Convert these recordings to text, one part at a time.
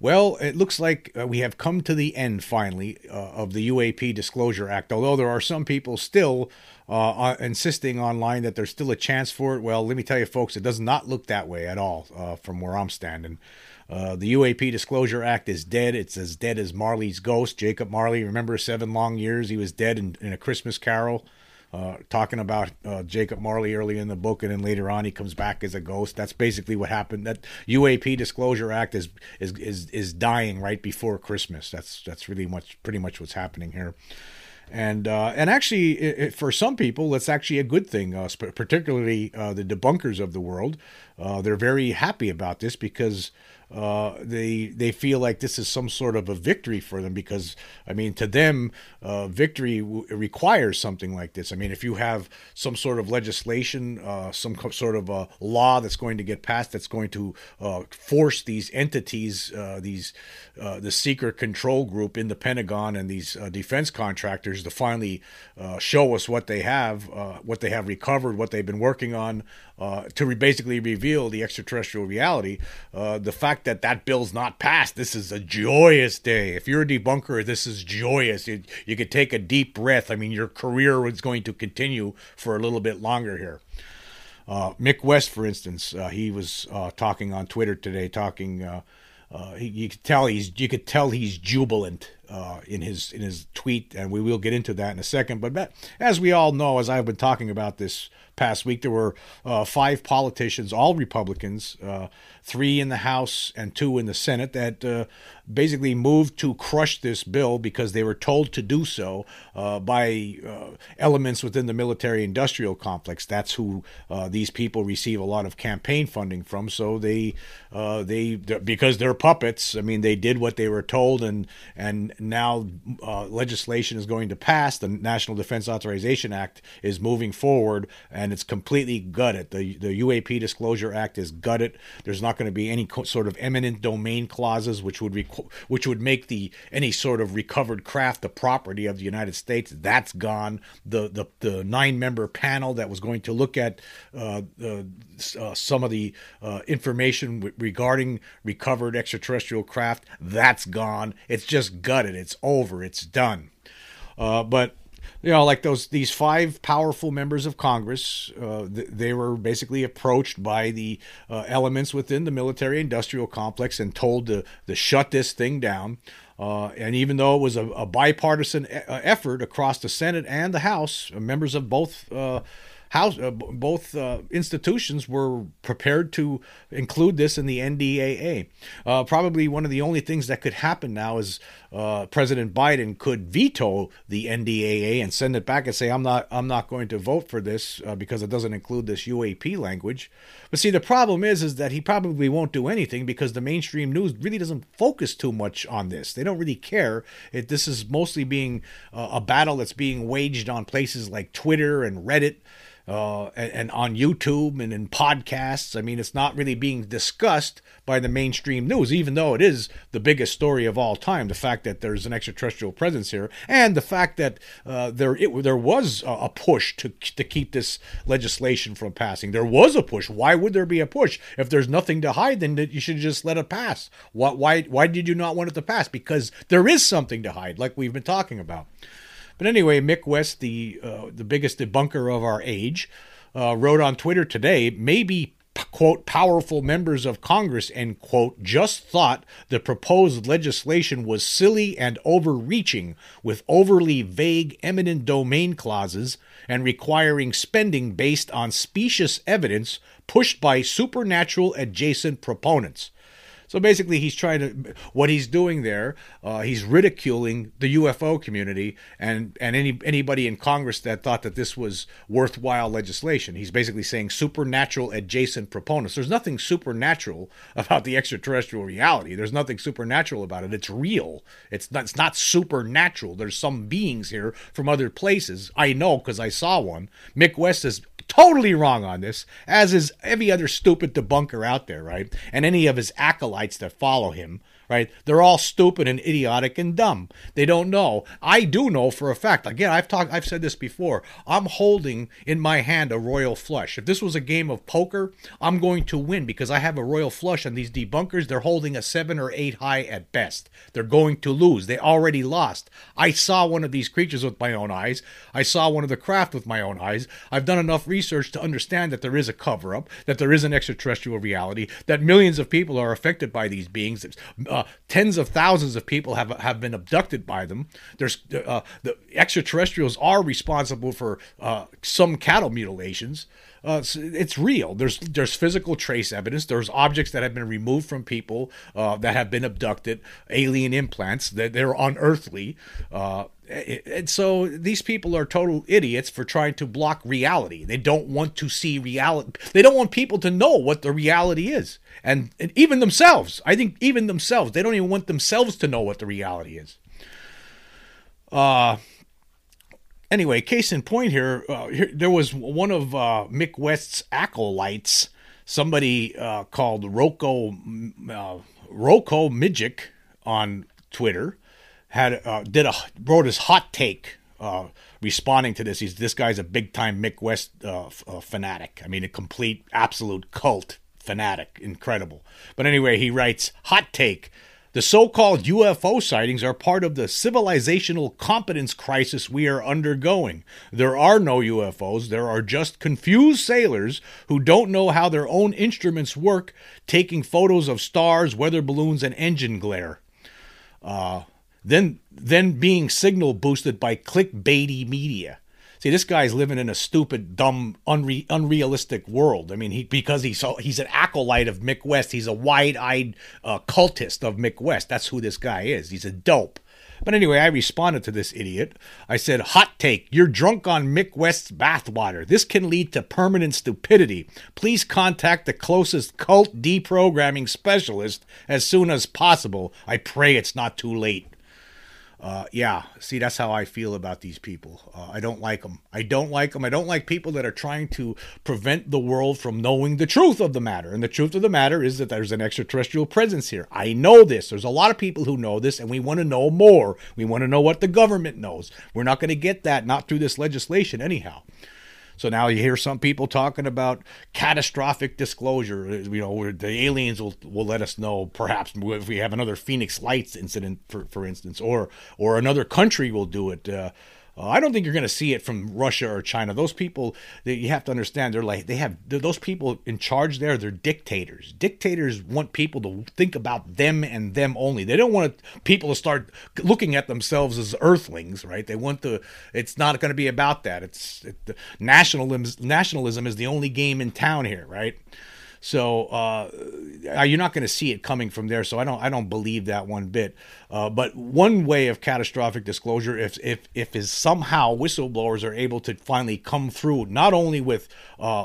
Well, it looks like uh, we have come to the end finally uh, of the UAP Disclosure Act, although there are some people still uh, uh, insisting online that there's still a chance for it. Well, let me tell you, folks, it does not look that way at all uh, from where I'm standing. Uh, the UAP Disclosure Act is dead. It's as dead as Marley's ghost. Jacob Marley, remember seven long years? He was dead in, in a Christmas Carol uh, talking about uh, Jacob Marley early in the book, and then later on he comes back as a ghost. That's basically what happened. That UAP Disclosure Act is is is is dying right before Christmas. That's that's really much pretty much what's happening here. And uh, and actually, it, it, for some people, that's actually a good thing. Uh, particularly uh, the debunkers of the world, uh, they're very happy about this because uh, they they feel like this is some sort of a victory for them because I mean to them uh, victory w- requires something like this. I mean if you have some sort of legislation, uh, some co- sort of a law that's going to get passed that's going to uh, force these entities, uh, these the secret control group in the Pentagon and these defense contractors to finally show us what they have, what they have recovered, what they've been working on, to re- basically reveal the extraterrestrial reality. the fact that that bill's not passed. This is a joyous day. If you're a debunker, this is joyous. You, you could take a deep breath. I mean, your career is going to continue for a little bit longer here. Uh, Mick West, for instance, uh, he was uh, talking on Twitter today, talking. Uh, uh, you could tell he's you could tell he's jubilant uh, in his in his tweet, and we will get into that in a second. But as we all know, as I've been talking about this past week, there were five politicians, all Republicans, three in the House and two in the Senate, that uh, basically moved to crush this bill because they were told to do so uh, by uh, elements within the military industrial complex. That's who uh, these people receive a lot of campaign funding from. So they, uh, they because they're puppets. I mean, they did what they were told, and and now uh, legislation is going to pass. The National Defense Authorization Act is moving forward, and it's completely gutted. The the UAP Disclosure Act is gutted. There's not going to be any sort of eminent domain clauses, which would which would make the any sort of recovered craft the property of the United States. That's gone. The the, the nine member panel that was going to look at uh, uh, some of the uh, information w- regarding recovered extraterrestrial craft. That's gone. It's just gutted. It's over. It's done. Uh, but you know, like those these five powerful members of Congress, uh, th- they were basically approached by the uh, elements within the military-industrial complex and told to to shut this thing down. Uh, and even though it was a, a bipartisan e- uh, effort across the Senate and the House, members of both uh, house, uh, both uh, institutions were prepared to include this in the NDAA. Uh, probably one of the only things that could happen now is uh, President Biden could veto the NDAA and send it back and say, "I'm not, I'm not going to vote for this uh, because it doesn't include this UAP language." But see, the problem is, is that he probably won't do anything because the mainstream news really doesn't focus too much on this. They don't really care. It, this is mostly being uh, a battle that's being waged on places like Twitter and Reddit uh, and, and, on YouTube and in podcasts. I mean, it's not really being discussed by the mainstream news, even though it is the biggest story of all time. The fact that there's an extraterrestrial presence here, and the fact that uh, there it, there was a push to to keep this legislation from passing. There was a push. Why would there be a push if there's nothing to hide? Then you should just let it pass. Why why why did you not want it to pass? Because there is something to hide, like we've been talking about. But anyway, Mick West, the uh, the biggest debunker of our age, uh, wrote on Twitter today, maybe quote powerful members of Congress end quote just thought the proposed legislation was silly and overreaching with overly vague eminent domain clauses and requiring spending based on specious evidence pushed by supernatural adjacent proponents. So basically, he's trying to what he's doing there. Uh, he's ridiculing the UFO community and and any anybody in Congress that thought that this was worthwhile legislation. He's basically saying supernatural adjacent proponents. There's nothing supernatural about the extraterrestrial reality. There's nothing supernatural about it. It's real. It's not. It's not supernatural. There's some beings here from other places. I know because I saw one. Mick West is totally wrong on this, as is every other stupid debunker out there, right? And any of his acolytes that follow him right? They're all stupid and idiotic and dumb. They don't know. I do know for a fact. Again, I've talked I've said this before. I'm holding in my hand a royal flush. If this was a game of poker, I'm going to win because I have a royal flush and these debunkers, they're holding a 7 or 8 high at best. They're going to lose. They already lost. I saw one of these creatures with my own eyes. I saw one of the craft with my own eyes. I've done enough research to understand that there is a cover up, that there is an extraterrestrial reality, that millions of people are affected by these beings. Uh, tens of thousands of people have have been abducted by them. There's uh, the extraterrestrials are responsible for uh, some cattle mutilations. Uh, it's, real. There's there's physical trace evidence. There's objects that have been removed from people uh, that have been abducted, alien implants that they're unearthly. Uh, and so these people are total idiots for trying to block reality. They don't want to see reality. They don't want people to know what the reality is. And, and even themselves, I think even themselves, they don't even want themselves to know what the reality is. Uh, anyway, case in point here, uh, here there was one of uh, Mick West's acolytes, somebody uh, called Roko uh, Roko Mijic on Twitter had uh, did a wrote his hot take uh, responding to this. He's this guy's a big time Mick West uh, f- fanatic. I mean, a complete absolute cult fanatic, incredible. But anyway, he writes hot take. The so called UFO sightings are part of the civilizational competence crisis we are undergoing. There are no UFOs, there are just confused sailors who don't know how their own instruments work, taking photos of stars, weather balloons, and engine glare. Uh, then then being signal boosted by clickbaity media. See, this guy's living in a stupid, dumb, unre- unrealistic world. I mean, he because he's he's an acolyte of Mick West. He's a wide-eyed uh, cultist of Mick West. That's who this guy is. He's a dope. But anyway, I responded to this idiot. I said, Hot take, you're drunk on Mick West's bathwater. This can lead to permanent stupidity. Please contact the closest cult deprogramming specialist as soon as possible. I pray it's not too late uh, yeah, see, that's how I feel about these people. Uh, I don't like them. I don't like them. I don't like people that are trying to prevent the world from knowing the truth of the matter. And the truth of the matter is that there's an extraterrestrial presence here. I know this. There's a lot of people who know this, and we want to know more. We want to know what the government knows. We're not going to get that, not through this legislation, anyhow. So now you hear some people talking about catastrophic disclosure. You know, the aliens will, will let us know, perhaps if we have another Phoenix Lights incident, for for instance, or or another country will do it. Uh, uh, I don't think you're going to see it from Russia or China. Those people, that you have to understand, they're like they have those people in charge there. They're dictators. Dictators want people to think about them and them only. They don't want people to start looking at themselves as earthlings, right? They want to. It's not going to be about that. It's it, nationalism. Nationalism is the only game in town here, right? So uh, you're not going to see it coming from there. So I don't I don't believe that one bit. Uh, but one way of catastrophic disclosure, if if if is somehow whistleblowers are able to finally come through, not only with uh,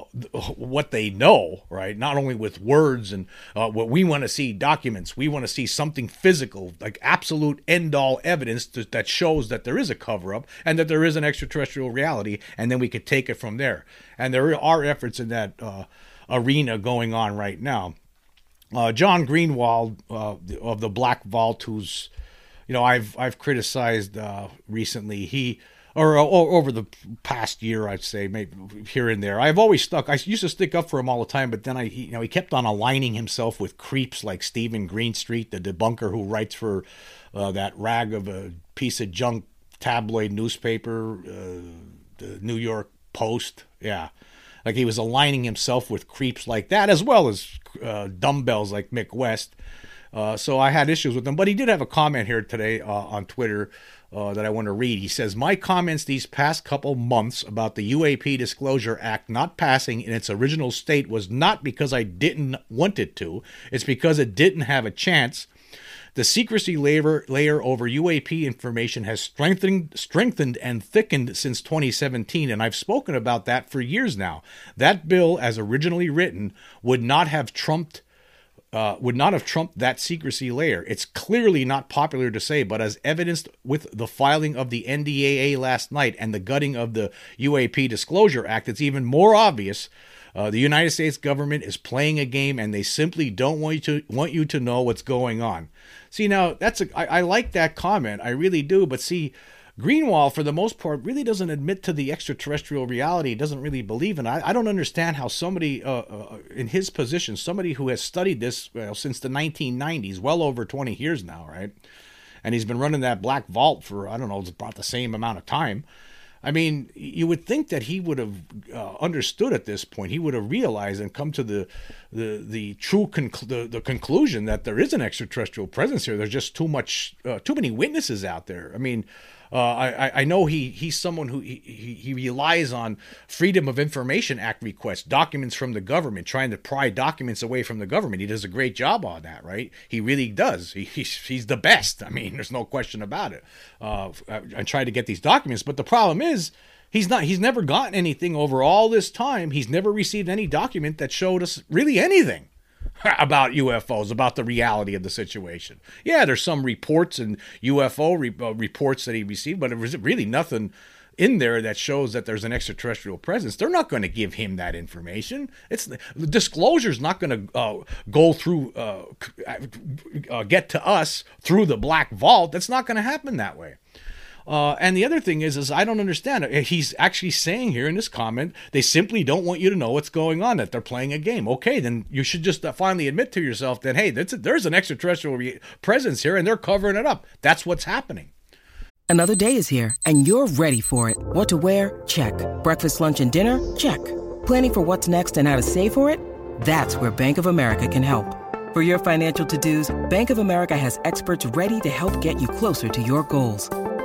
what they know, right, not only with words and uh, what we want to see documents, we want to see something physical, like absolute end all evidence to, that shows that there is a cover up and that there is an extraterrestrial reality, and then we could take it from there. And there are efforts in that uh, arena going on right now. Uh, John Greenewald uh, of the Black Vault, who's, you know, I've I've criticized uh, recently. He or, or, over the past year, I'd say maybe here and there. I've always stuck. I used to stick up for him all the time, but then I, he, you know, he kept on aligning himself with creeps like Steven Greenstreet, the debunker who writes for uh, that rag of a piece of junk tabloid newspaper, uh, the New York Post. Yeah. Like he was aligning himself with creeps like that, as well as uh, dumbbells like Mick West. Uh, so I had issues with him, but he did have a comment here today uh, on Twitter uh, that I want to read. He says, My comments these past couple months about the UAP Disclosure Act not passing in its original state was not because I didn't want it to, it's because it didn't have a chance. The secrecy layer, layer over UAP information has strengthened, strengthened and thickened since 2017, and I've spoken about that for years now. That bill, as originally written, would not have trumped uh, would not have trumped that secrecy layer. It's clearly not popular to say, but as evidenced with the filing of the NDAA last night and the gutting of the UAP Disclosure Act, it's even more obvious. Uh, the United States government is playing a game, and they simply don't want you to want you to know what's going on. See, now that's a, I, I like that comment, I really do. But see, Greenewald, for the most part, really doesn't admit to the extraterrestrial reality. Doesn't really believe in. I, I don't understand how somebody uh, uh, in his position, somebody who has studied this well, since the 1990s, well over 20 years now, right? And he's been running that black vault for I don't know, it's about the same amount of time. I mean, you would think that he would have uh, understood at this point. He would have realized and come to the the the true the, the conclusion that there is an extraterrestrial presence here. There's just too much, uh, too many witnesses out there. I mean, uh, I, I know he he's someone who he, he relies on Freedom of Information Act requests, documents from the government, trying to pry documents away from the government. He does a great job on that, right? He really does. He, he's, he's the best. I mean, there's no question about it. Uh, I, try to get these documents, but the problem is he's not he's never gotten anything over all this time he's never received any document that showed us really anything about UFOs, about the reality of the situation. Yeah, there's some reports and UFO re- uh, reports that he received, but there was really nothing in there that shows that there's an extraterrestrial presence. They're not going to give him that information. It's the disclosure's not going to uh, go through, uh, uh, get to us through the black vault. That's not going to happen that way. Uh, and the other thing is, is I don't understand. He's actually saying here in this comment, they simply don't want you to know what's going on, that they're playing a game. Okay, then you should just uh, finally admit to yourself that, hey, there's an extraterrestrial re- presence here and they're covering it up. That's what's happening. Another day is here and you're ready for it. What to wear? Check. Breakfast, lunch, and dinner? Check. Planning for what's next and how to save for it? That's where Bank of America can help. For your financial to dos, Bank of America has experts ready to help get you closer to your goals.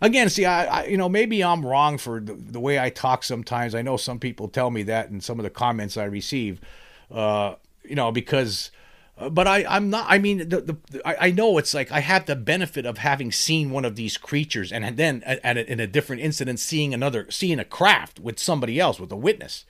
Again, see, I, I you know maybe I'm wrong for the, the, way I talk sometimes. I know some people tell me that in some of the comments I receive, uh, you know, because uh, but I, I'm not. I mean, the, the, I, I know it's like I have the benefit of having seen one of these creatures, and then at, at a, in a different incident, seeing another, seeing a craft with somebody else, with a witness.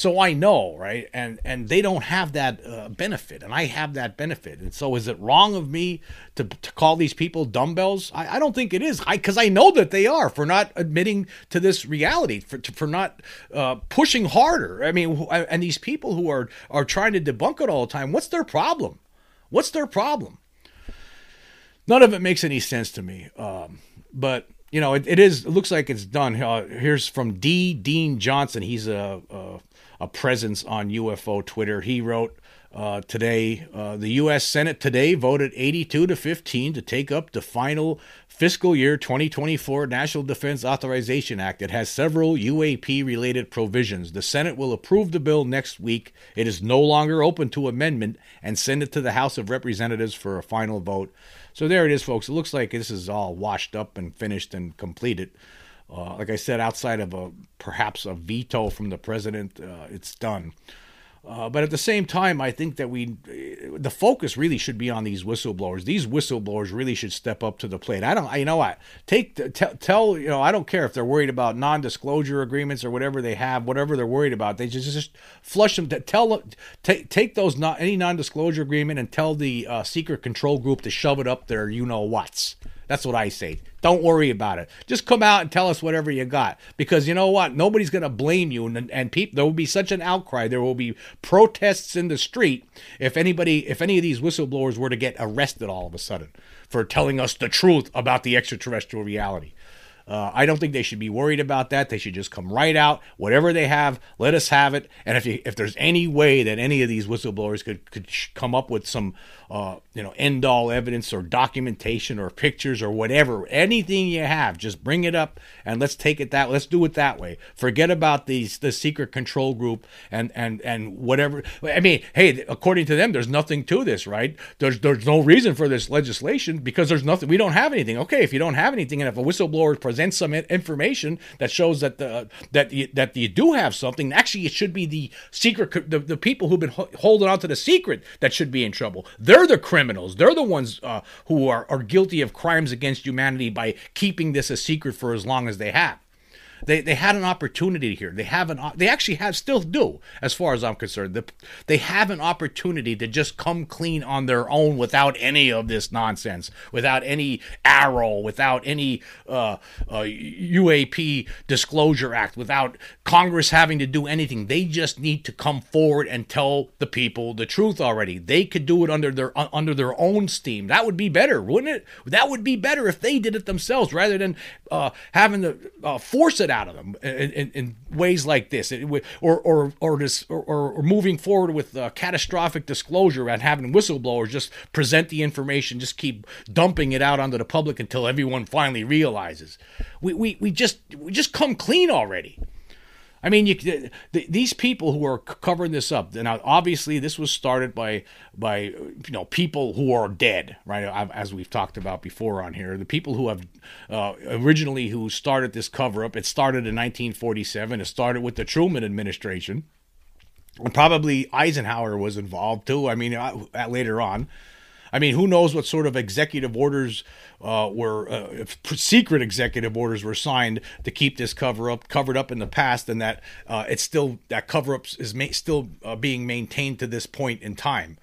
So I know, right? And and they don't have that uh, benefit, and I have that benefit. And so, is it wrong of me to, to call these people dumbbells? I, I don't think it is, because I, know that they are for not admitting to this reality, for for not uh, pushing harder. I mean, and these people who are are trying to debunk it all the time, what's their problem? What's their problem? None of it makes any sense to me. Um, but you know, it, it is. It looks like it's done. Uh, here's from D. Dean Johnson. He's a, a a presence on UFO Twitter. He wrote uh, today uh, the U.S. Senate today voted 82 to 15 to take up the final fiscal year 2024 National Defense Authorization Act. It has several UAP related provisions. The Senate will approve the bill next week. It is no longer open to amendment and send it to the House of Representatives for a final vote. So there it is, folks. It looks like this is all washed up and finished and completed. Uh, like I said, outside of a perhaps a veto from the president, uh, it's done. Uh, but at the same time, I think that we, the focus really should be on these whistleblowers. These whistleblowers really should step up to the plate. I don't, you know what? Take, tell, tell, you know, I don't care if they're worried about non-disclosure agreements or whatever they have, whatever they're worried about. They just just flush them. To, Tell, take, take those not any non-disclosure agreement and tell the uh, secret control group to shove it up there. You know what's. That's what I say. Don't worry about it. Just come out and tell us whatever you got. Because you know what? Nobody's going to blame you. And, and people, there will be such an outcry. There will be protests in the street if anybody, if any of these whistleblowers were to get arrested all of a sudden for telling us the truth about the extraterrestrial reality. Uh, I don't think they should be worried about that. They should just come right out. Whatever they have, let us have it. And if you, if there's any way that any of these whistleblowers could could come up with some uh, you know end all evidence or documentation or pictures or whatever, anything you have, just bring it up and let's take it that. Let's do it that way. Forget about these the secret control group and and and whatever. I mean, hey, according to them, there's nothing to this, right? There's there's no reason for this legislation because there's nothing. We don't have anything. Okay, if you don't have anything, and if a whistleblower presents some information that shows that the that you, that you do have something. Actually, it should be the secret, the, the people who've been holding on to the secret that should be in trouble. They're the criminals. They're the ones uh, who are, are guilty of crimes against humanity by keeping this a secret for as long as they have. They they had an opportunity here. They have an they actually have still do as far as I'm concerned. The, they have an opportunity to just come clean on their own without any of this nonsense, without any AARO, without any uh, uh, UAP Disclosure Act, without Congress having to do anything. They just need to come forward and tell the people the truth already. They could do it under their uh, under their own steam. That would be better, wouldn't it? That would be better if they did it themselves rather than uh, having to uh, force it out of them uh, in, in, in ways like this, it, or or or, this, or, or moving forward with uh, catastrophic disclosure and having whistleblowers just present the information, just keep dumping it out onto the public until everyone finally realizes. We we, we just we just come clean already. I mean, you, the, these people who are covering this up. Now, obviously, this was started by by you know people who are dead, right? As we've talked about before on here, the people who have uh, originally who started this cover up. It started in 1947. It started with the Truman administration, and probably Eisenhower was involved too. I mean, uh, later on. I mean, who knows what sort of executive orders uh, were uh, secret executive orders were signed to keep this cover up covered up in the past, and that uh, it's still that cover up is ma- still uh, being maintained to this point in time.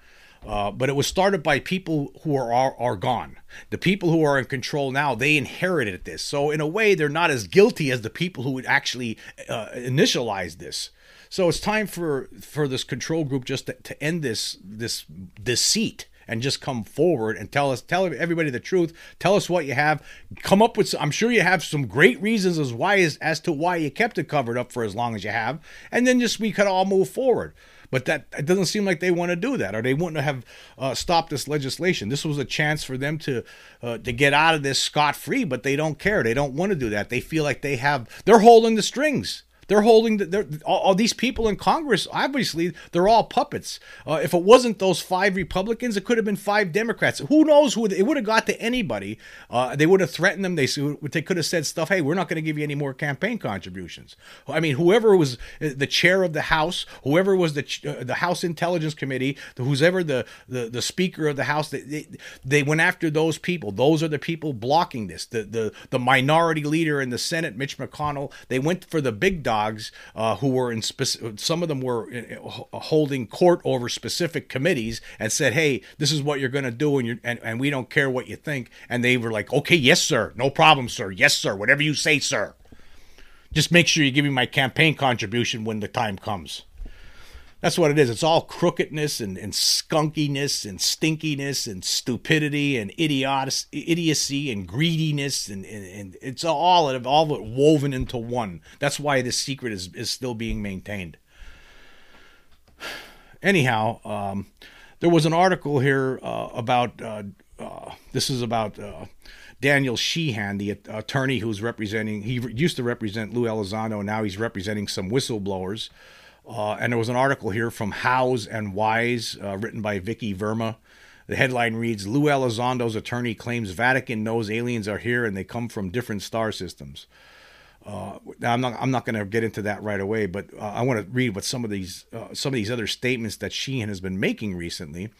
Uh, but it was started by people who are, are, are gone. The people who are in control now, they inherited this. So in a way, they're not as guilty as the people who would actually uh, initialize this. So it's time for for this control group just to, to end this this deceit and just come forward and tell us, tell everybody the truth. Tell us what you have. Come up with. I'm sure you have some great reasons as why as, as to why you kept it covered up for as long as you have, and then just we could all move forward. But that it doesn't seem like they want to do that, or they wouldn't have uh, stopped this legislation. This was a chance for them to uh, to get out of this scot free, but they don't care. They don't want to do that. They feel like they have. They're holding the strings. They're holding the, they're, all, all, these people in Congress. Obviously, they're all puppets. Uh, if it wasn't those five Republicans, it could have been five Democrats. Who knows who it would have got to anybody? Uh, they would have threatened them. They they could have said stuff. Hey, we're not going to give you any more campaign contributions. I mean, whoever was uh, the chair of the House, whoever was the uh, the House Intelligence Committee, who's ever the, the the Speaker of the House, they, they, they went after those people. Those are the people blocking this. The the the minority leader in the Senate, Mitch McConnell. They went for the big dog uh, who were in specific, some of them were uh, holding court over specific committees and said, "Hey, this is what you're going to do, and, and and we don't care what you think." And they were like, "Okay, yes, sir, no problem, sir, yes, sir, whatever you say, sir. Just make sure you give me my campaign contribution when the time comes." That's what it is. It's all crookedness and, and skunkiness and stinkiness and stupidity and idiotic, idiocy and greediness and, and, and it's all of all of it woven into one. That's why this secret is, is still being maintained. Anyhow, um, there was an article here uh, about uh, uh, this is about uh, Daniel Sheehan, the attorney who's representing. He used to represent Lue Elizondo, now he's representing some whistleblowers. Uh, and there was an article here from Hows and Wise, uh, written by Vicky Verma. The headline reads Lue Elizondo's attorney claims Vatican knows aliens are here and they come from different star systems. Uh, I'm not I'm not going to get into that right away, but uh, I want to read what some of these uh, some of these other statements that Sheehan has been making recently.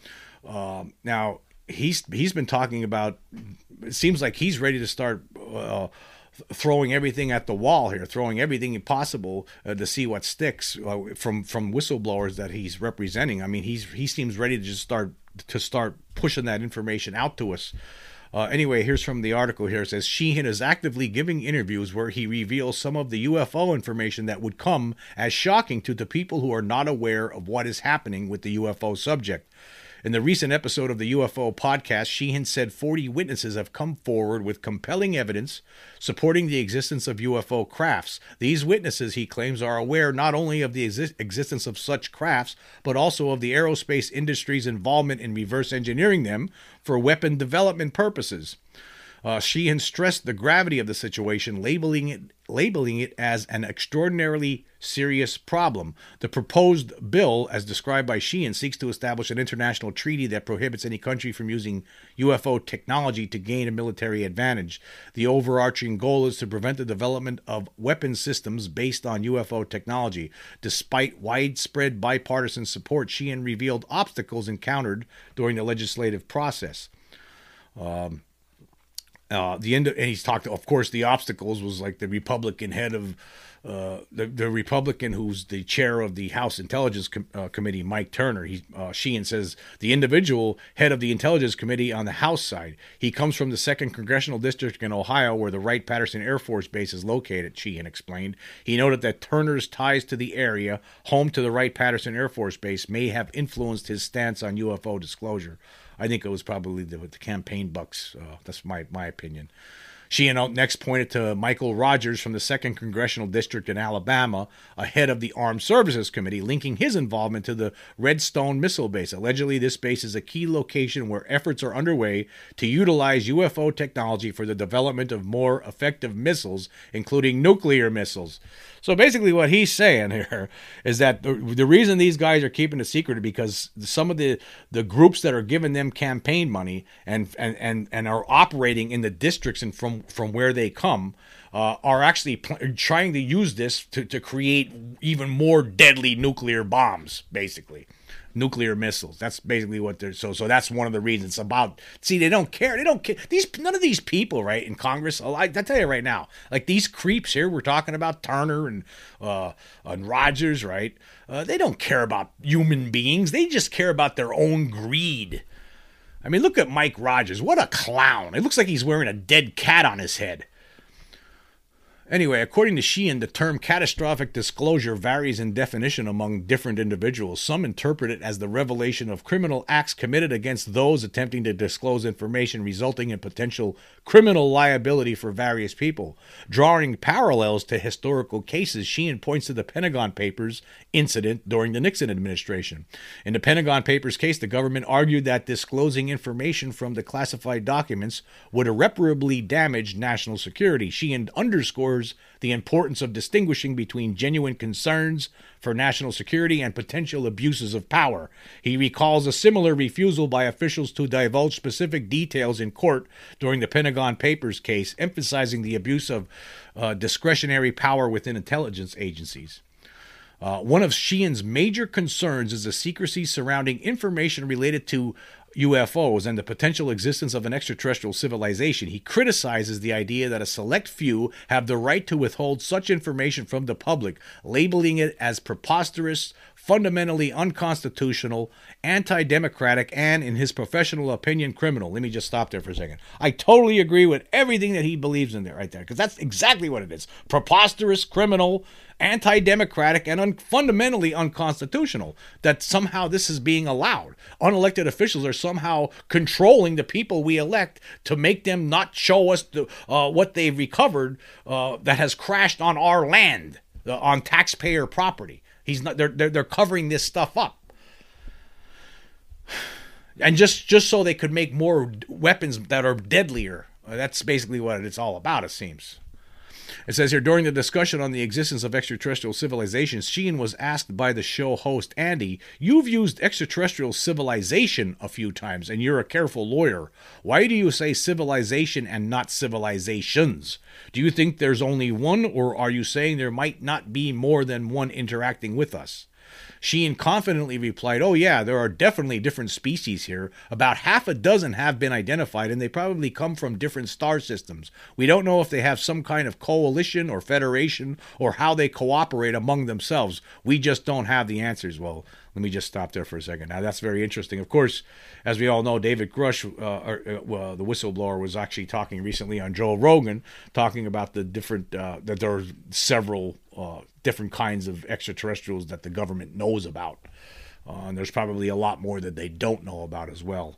Uh, now he's he's been talking about. It seems like he's ready to start throwing everything at the wall here, throwing everything possible uh, to see what sticks uh, from from whistleblowers that he's representing. I mean, he's he seems ready to just start to start pushing that information out to us. Uh, anyway, here's from the article here. It says Sheehan is actively giving interviews where he reveals some of the UFO information that would come as shocking to the people who are not aware of what is happening with the UFO subject. In the recent episode of the UFO podcast, Sheehan said 40 witnesses have come forward with compelling evidence supporting the existence of UFO crafts. These witnesses, he claims, are aware not only of the exi- existence of such crafts, but also of the aerospace industry's involvement in reverse engineering them for weapon development purposes. Uh, Sheehan stressed the gravity of the situation, labeling it labeling it as an extraordinarily serious problem. The proposed bill, as described by Sheehan, seeks to establish an international treaty that prohibits any country from using UFO technology to gain a military advantage. The overarching goal is to prevent the development of weapon systems based on UFO technology. Despite widespread bipartisan support, Sheehan revealed obstacles encountered during the legislative process. Um, uh, the end, of, and he's talked. Of course, the obstacles was like the Republican head of uh, the the Republican who's the chair of the House Intelligence Com- uh, Committee, Mike Turner. He uh, Sheehan says the individual head of the Intelligence Committee on the House side. He comes from the second congressional district in Ohio, where the Wright Patterson Air Force Base is located. Sheehan explained. He noted that Turner's ties to the area, home to the Wright Patterson Air Force Base, may have influenced his stance on UFO disclosure. I think it was probably the, the campaign bucks. Uh, that's my my opinion. Sheehan uh, next pointed to Michael Rogers from the 2nd Congressional District in Alabama, a head of the Armed Services Committee, linking his involvement to the Redstone Missile Base. Allegedly, this base is a key location where efforts are underway to utilize UFO technology for the development of more effective missiles, including nuclear missiles. So basically, what he's saying here is that the, the reason these guys are keeping it secret is because some of the, the groups that are giving them campaign money and, and, and, and are operating in the districts and from, from where they come uh, are actually pl- trying to use this to, to create even more deadly nuclear bombs, basically nuclear missiles. That's basically what they're so. So that's one of the reasons about. See, they don't care. They don't care. These none of these people, right, in Congress. I, I tell you right now, like these creeps here, we're talking about Turner and uh, and Rogers, right? Uh, they don't care about human beings. They just care about their own greed. I mean, look at Mike Rogers. What a clown! It looks like he's wearing a dead cat on his head. Anyway, according to Sheehan, the term catastrophic disclosure varies in definition among different individuals. Some interpret it as the revelation of criminal acts committed against those attempting to disclose information, resulting in potential criminal liability for various people. Drawing parallels to historical cases, Sheehan points to the Pentagon Papers incident during the Nixon administration. In the Pentagon Papers case, the government argued that disclosing information from the classified documents would irreparably damage national security. Sheehan the importance of distinguishing between genuine concerns for national security and potential abuses of power. He recalls a similar refusal by officials to divulge specific details in court during the Pentagon Papers case, emphasizing the abuse of uh, discretionary power within intelligence agencies. Uh, one of Sheehan's major concerns is the secrecy surrounding information related to UFOs and the potential existence of an extraterrestrial civilization. He criticizes the idea that a select few have the right to withhold such information from the public, labeling it as preposterous, fundamentally unconstitutional, anti democratic, and, in his professional opinion, criminal. Let me just stop there for a second. I totally agree with everything that he believes in there, right there, because that's exactly what it is preposterous, criminal, anti democratic, and un- fundamentally unconstitutional. That somehow this is being allowed. Unelected officials are somehow controlling the people we elect to make them not show us the, uh, what they've recovered uh, that has crashed on our land, uh, on taxpayer property. He's not. They're, they're they're covering this stuff up, and just just so they could make more weapons that are deadlier. That's basically what it's all about. It seems. It says here during the discussion on the existence of extraterrestrial civilizations, Sheehan was asked by the show host Andy, You've used extraterrestrial civilization a few times, and you're a careful lawyer. Why do you say civilization and not civilizations? Do you think there's only one, or are you saying there might not be more than one interacting with us? Sheehan confidently replied, Oh, yeah, there are definitely different species here. About half a dozen have been identified, and they probably come from different star systems. We don't know if they have some kind of coalition or federation or how they cooperate among themselves. We just don't have the answers. Well, let me just stop there for a second. Now, that's very interesting. Of course, as we all know, David Grusch, uh, uh, the whistleblower, was actually talking recently on Joe Rogan, talking about the different, uh, that there are several uh, different kinds of extraterrestrials that the government knows about. Uh, and there's probably a lot more that they don't know about as well.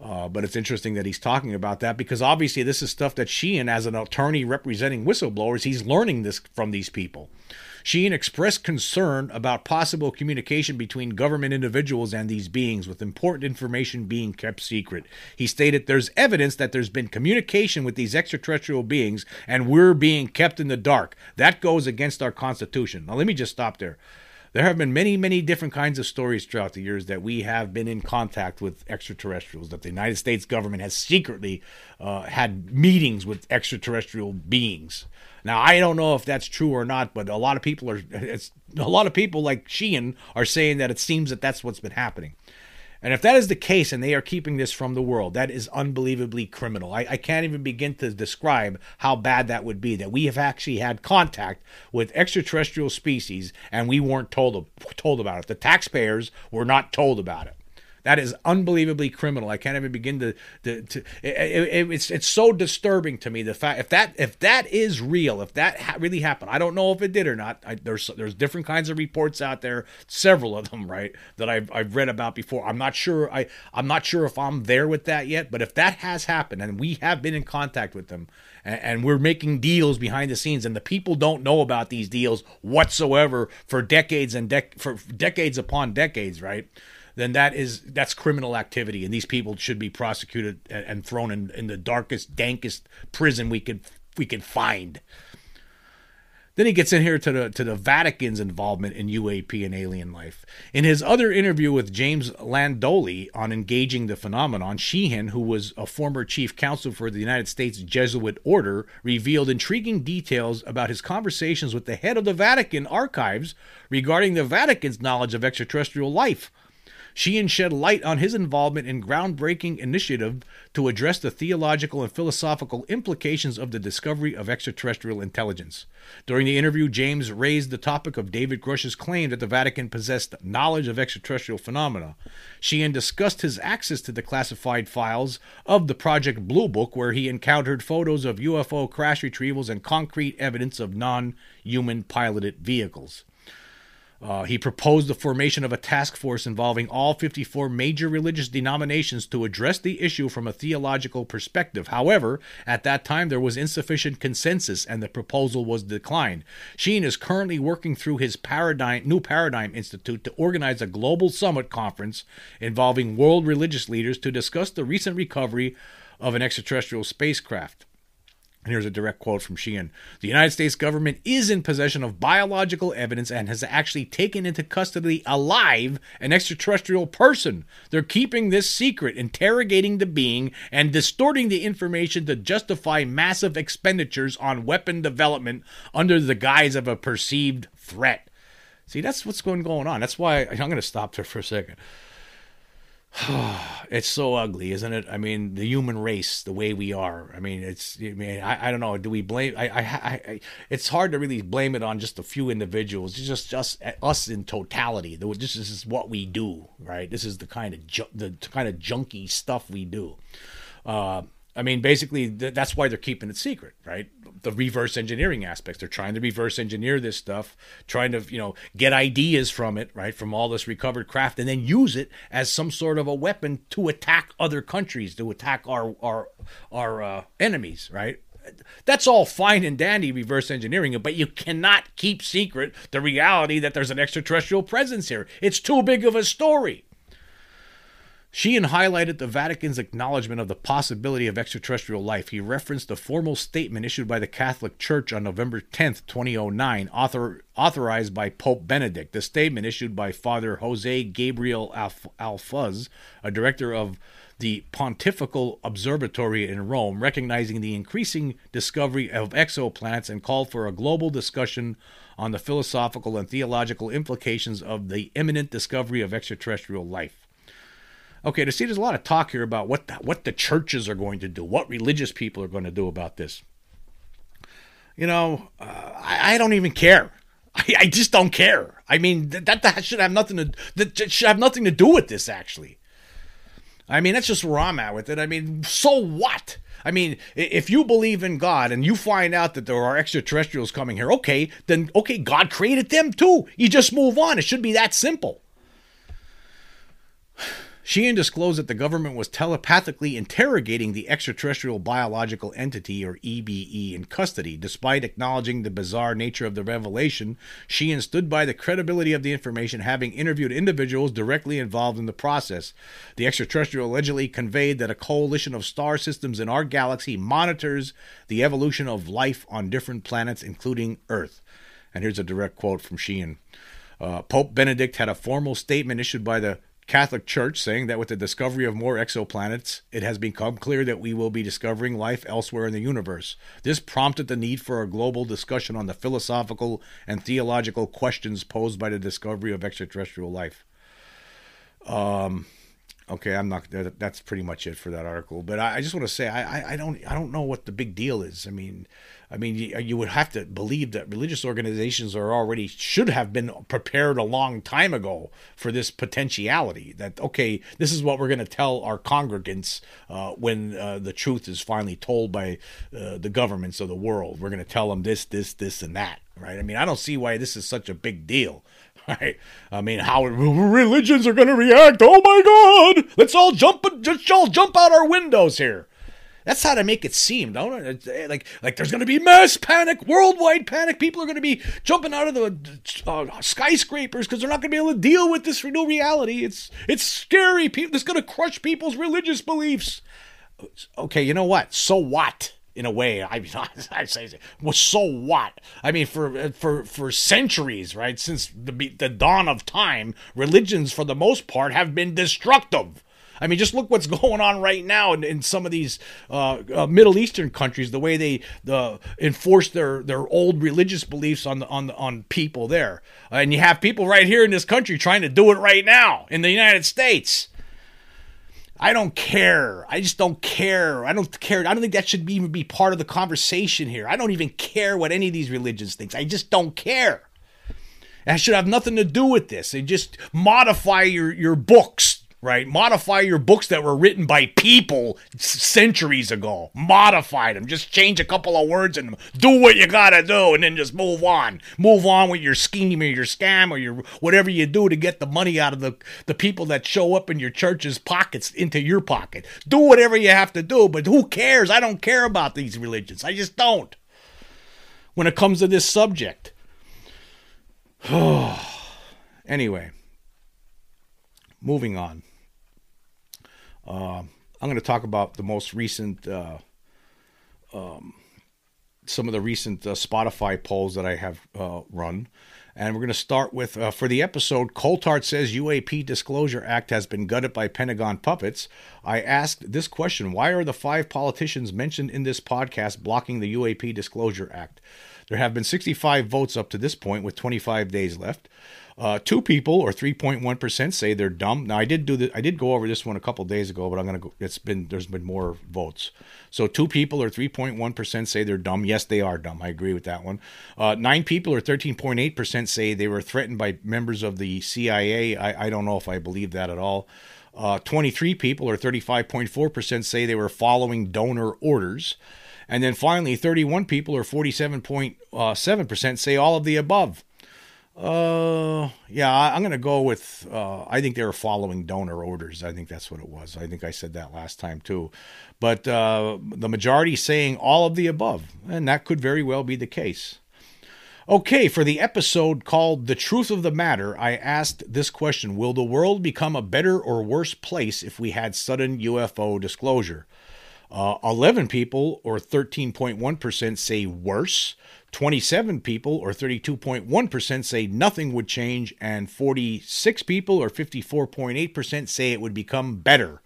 Uh, but it's interesting that he's talking about that because obviously this is stuff that Sheehan, as an attorney representing whistleblowers, he's learning this from these people. Sheehan expressed concern about possible communication between government individuals and these beings, with important information being kept secret. He stated there's evidence that there's been communication with these extraterrestrial beings and we're being kept in the dark. That goes against our Constitution. Now, let me just stop there. There have been many, many different kinds of stories throughout the years that we have been in contact with extraterrestrials, that the United States government has secretly uh, had meetings with extraterrestrial beings. Now, I don't know if that's true or not, but a lot of people are, it's, a lot of people like Sheehan are saying that it seems that that's what's been happening. And if that is the case and they are keeping this from the world, that is unbelievably criminal. I, I, can't even begin to describe how bad that would be that we have actually had contact with extraterrestrial species and we weren't told, told about it. The taxpayers were not told about it. That is unbelievably criminal. I can't even begin to. to, to it, it, it's it's so disturbing to me the fact if that if that is real, if that ha- really happened, I don't know if it did or not. I, there's there's different kinds of reports out there, several of them, right, that I've I've read about before. I'm not sure. I I'm not sure if I'm there with that yet. But if that has happened and we have been in contact with them, and, and we're making deals behind the scenes, and the people don't know about these deals whatsoever for decades and dec- for decades upon decades, right? Then that is that's criminal activity, and these people should be prosecuted and, and thrown in, in the darkest, dankest prison we could we could find. Then he gets in here to the to the Vatican's involvement in UAP and alien life. In his other interview with James Iandoli on engaging the phenomenon, Sheehan, who was a former chief counsel for the United States Jesuit order, revealed intriguing details about his conversations with the head of the Vatican archives regarding the Vatican's knowledge of extraterrestrial life. Sheehan shed light on his involvement in groundbreaking initiative to address the theological and philosophical implications of the discovery of extraterrestrial intelligence. During the interview, James raised the topic of David Grusch's claim that the Vatican possessed knowledge of extraterrestrial phenomena. Sheehan discussed his access to the classified files of the Project Blue Book, where he encountered photos of UFO crash retrievals and concrete evidence of non human piloted vehicles. Uh, he proposed the formation of a task force involving all 54 major religious denominations to address the issue from a theological perspective. However, at that time there was insufficient consensus and the proposal was declined. Sheehan is currently working through his Paradigm, New Paradigm Institute to organize a global summit conference involving world religious leaders to discuss the recent recovery of an extraterrestrial spacecraft. And here's a direct quote from Sheehan The United States government is in possession of biological evidence and has actually taken into custody alive an extraterrestrial person. They're keeping this secret, interrogating the being, and distorting the information to justify massive expenditures on weapon development under the guise of a perceived threat. See, that's what's going on. That's why I'm going to stop there for a second. it's so ugly, isn't it? I mean, the human race, the way we are. I mean, it's. I mean, I, I don't know. Do we blame? I, I, I, It's hard to really blame it on just a few individuals. It's just, just us in totality. This is what we do, right? This is the kind of ju- the kind of junky stuff we do. Uh, I mean, basically, th- that's why they're keeping it secret, right? The reverse engineering aspects. They're trying to reverse engineer this stuff, trying to, you know, get ideas from it, right, from all this recovered craft, and then use it as some sort of a weapon to attack other countries, to attack our our our uh, enemies, right? That's all fine and dandy reverse engineering it, but you cannot keep secret the reality that there's an extraterrestrial presence here. It's too big of a story. Sheehan highlighted the Vatican's acknowledgement of the possibility of extraterrestrial life. He referenced a formal statement issued by the Catholic Church on November 10, 2009, author, authorized by Pope Benedict. The statement issued by Father Jose Gabriel Alf- Alfuz, a director of the Pontifical Observatory in Rome, recognizing the increasing discovery of exoplanets and called for a global discussion on the philosophical and theological implications of the imminent discovery of extraterrestrial life. Okay, to see, there's a lot of talk here about what the, what the churches are going to do, what religious people are going to do about this. You know, uh, I, I, don't even care. I, I, just don't care. I mean, that, that should have nothing to that should have nothing to do with this. Actually, I mean, that's just where I'm at with it. I mean, so what? I mean, if you believe in God and you find out that there are extraterrestrials coming here, okay, then okay, God created them too. You just move on. It should be that simple. Sheehan disclosed that the government was telepathically interrogating the extraterrestrial biological entity, or EBE, in custody. Despite acknowledging the bizarre nature of the revelation, Sheehan stood by the credibility of the information, having interviewed individuals directly involved in the process. The extraterrestrial allegedly conveyed that a coalition of star systems in our galaxy monitors the evolution of life on different planets, including Earth. And here's a direct quote from Sheehan. Uh, Pope Benedict had a formal statement issued by the Catholic Church saying that with the discovery of more exoplanets, it has become clear that we will be discovering life elsewhere in the universe. This prompted the need for a global discussion on the philosophical and theological questions posed by the discovery of extraterrestrial life. Um, okay, I'm not. That's pretty much it for that article. But I, just want to say I, I don't I don't know what the big deal is. I mean, I mean, you, you, would have to believe that religious organizations are already should have been prepared a long time ago for this potentiality. That okay, this is what we're going to tell our congregants uh, when uh, the truth is finally told by uh, the governments of the world. We're going to tell them this, this, this, and that. Right? I mean, I don't see why this is such a big deal. Right? I mean, how religions are going to react? Oh my God! Let's all jump, just all jump out our windows here. That's how to make it seem, don't it? Eh, like, like there's going to be mass panic, worldwide panic. People are going to be jumping out of the uh, skyscrapers because they're not going to be able to deal with this new reality. It's it's scary. People, it's going to crush people's religious beliefs. Okay, you know what? So what? In a way. I mean, I say, well, so what? I mean, for for for centuries, right, since the the dawn of time, religions for the most part have been destructive. I mean, just look what's going on right now in, in some of these uh, uh, Middle Eastern countries. The way they the enforce their their old religious beliefs on the on the, on people there, and you have people right here in this country trying to do it right now in the United States. I don't care. I just don't care. I don't care. I don't think that should even be part of the conversation here. I don't even care what any of these religions thinks. I just don't care. That should have nothing to do with this. They just modify your, your books right? Modify your books that were written by people centuries ago. Modify them. Just change a couple of words in them. Do what you gotta do, and then just move on. Move on with your scheme or your scam or your whatever you do to get the money out of the the people that show up in your church's pockets into your pocket. Do whatever you have to do, but who cares? I don't care about these religions. I just don't. When it comes to this subject. anyway, moving on. Uh, I'm going to talk about the most recent, uh, um, some of the recent uh, Spotify polls that I have uh, run. And we're going to start with uh, for the episode Coulthart says UAP Disclosure Act has been gutted by Pentagon puppets. I asked this question Why are the five politicians mentioned in this podcast blocking the UAP Disclosure Act? There have been 65 votes up to this point with 25 days left. Uh, two people, or 3.1%, say they're dumb. Now, I did do the, I did go over this one a couple days ago, but I'm gonna go. It's been there's been more votes. So two people, or 3.1%, say they're dumb. Yes, they are dumb. I agree with that one. Uh, nine people, or 13.8%, say they were threatened by members of the CIA. I, I don't know if I believe that at all. Uh, 23 people, or 35.4%, say they were following donor orders. And then finally, 31 people, or 47.7%, say all of the above. Uh, yeah, I, am going to go with. Uh, I think they were following donor orders. I think that's what it was. I think I said that last time too. But uh, the majority saying all of the above, and that could very well be the case. Okay, for the episode called The Truth of the Matter, I asked this question Will the world become a better or worse place if we had sudden UFO disclosure? Uh, 11 people, or 13.1%, say worse. 27 people, or 32.1%, say nothing would change, and 46 people, or 54.8%, say it would become better.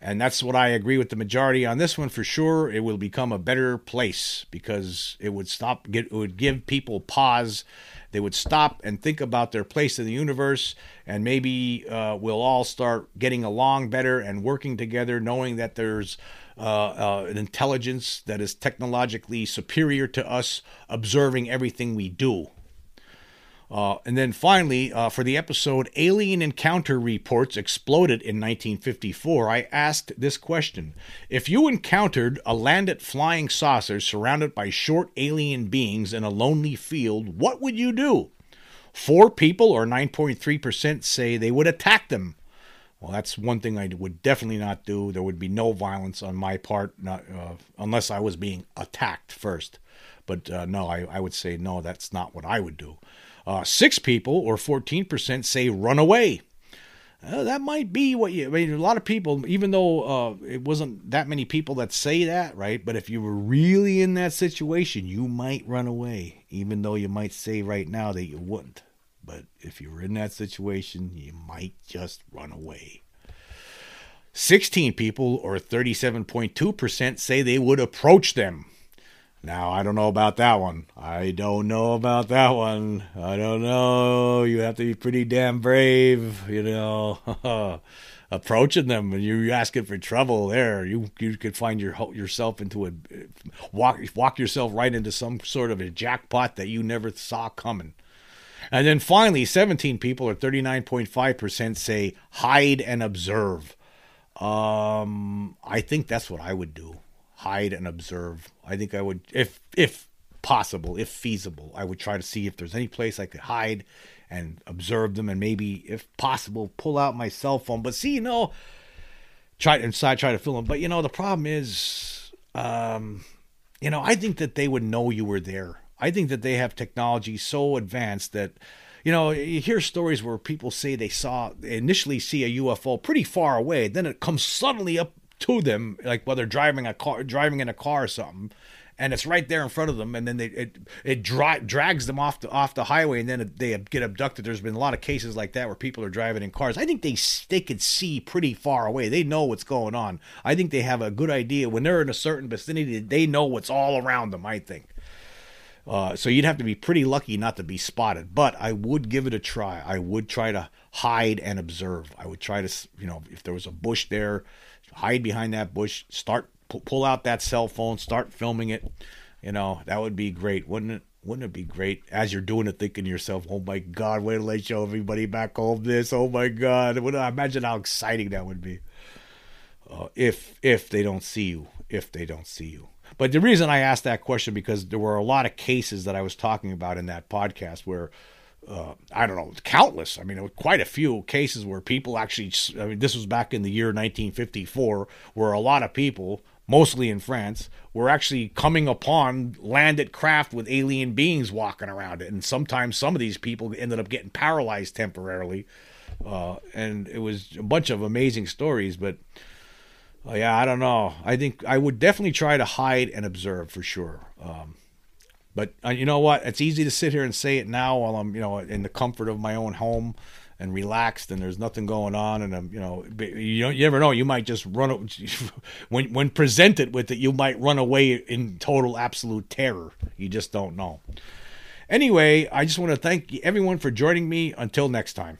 And that's what I agree with the majority on this one for sure. It will become a better place because it would stop, it would give people pause. They would stop and think about their place in the universe, and maybe uh, we'll all start getting along better and working together, knowing that there's uh, uh, an intelligence that is technologically superior to us, observing everything we do. Uh, and then finally, uh, for the episode Alien Encounter Reports Exploded in 1954, I asked this question If you encountered a landed flying saucer surrounded by short alien beings in a lonely field, what would you do? Four people, or 9.3%, say they would attack them. Well, that's one thing I would definitely not do. There would be no violence on my part, not uh, unless I was being attacked first. But uh, no, I, I would say no. That's not what I would do. Uh, six people, or 14%, say run away. Uh, that might be what you. I mean, a lot of people, even though uh, it wasn't that many people that say that, right? But if you were really in that situation, you might run away, even though you might say right now that you wouldn't. But if you were in that situation, you might just run away. 16 people, or 37.2%, say they would approach them. Now, I don't know about that one. I don't know about that one. I don't know. You have to be pretty damn brave, you know. Approaching them and you're asking for trouble there. You you could find your yourself into a walk walk yourself right into some sort of a jackpot that you never saw coming. And then finally, 17 people, or 39.5%, say hide and observe. Um, I think that's what I would do. Hide and observe. I think I would, if if possible, if feasible, I would try to see if there's any place I could hide and observe them, and maybe, if possible, pull out my cell phone. But see, you know, try inside, try to film them. But you know, the problem is, um, you know, I think that they would know you were there. I think that they have technology so advanced that, you know, you hear stories where people say they saw initially see a UFO pretty far away, then it comes suddenly up to them, like while they're driving a car, driving in a car or something, and it's right there in front of them, and then they, it it dra- drags them off the off the highway, and then they get abducted. There's been a lot of cases like that where people are driving in cars. I think they they could see pretty far away. They know what's going on. I think they have a good idea when they're in a certain vicinity. They know what's all around them. I think. Uh, so you'd have to be pretty lucky not to be spotted. But I would give it a try. I would try to hide and observe. I would try to, you know, if there was a bush there, hide behind that bush, start pull out that cell phone, start filming it. You know, that would be great, wouldn't it? Wouldn't it be great as you're doing it, thinking to yourself, "Oh my God, wait till I show everybody back home this? Oh my God!" I imagine how exciting that would be? Uh, if if they don't see you, if they don't see you. But the reason I asked that question because there were a lot of cases that I was talking about in that podcast where uh, I don't know, countless. I mean, quite a few cases where people actually. I mean, this was back in the year 1954, where a lot of people, mostly in France, were actually coming upon landed craft with alien beings walking around it, and sometimes some of these people ended up getting paralyzed temporarily. Uh, and it was a bunch of amazing stories, but Oh, yeah, I don't know. I think I would definitely try to hide and observe for sure. Um, but uh, you know what? It's easy to sit here and say it now while I'm, you know, in the comfort of my own home and relaxed and there's nothing going on and um, you know you don't you never know you might just run when when presented with it you might run away in total absolute terror you just don't know anyway i just want to thank everyone for joining me until next time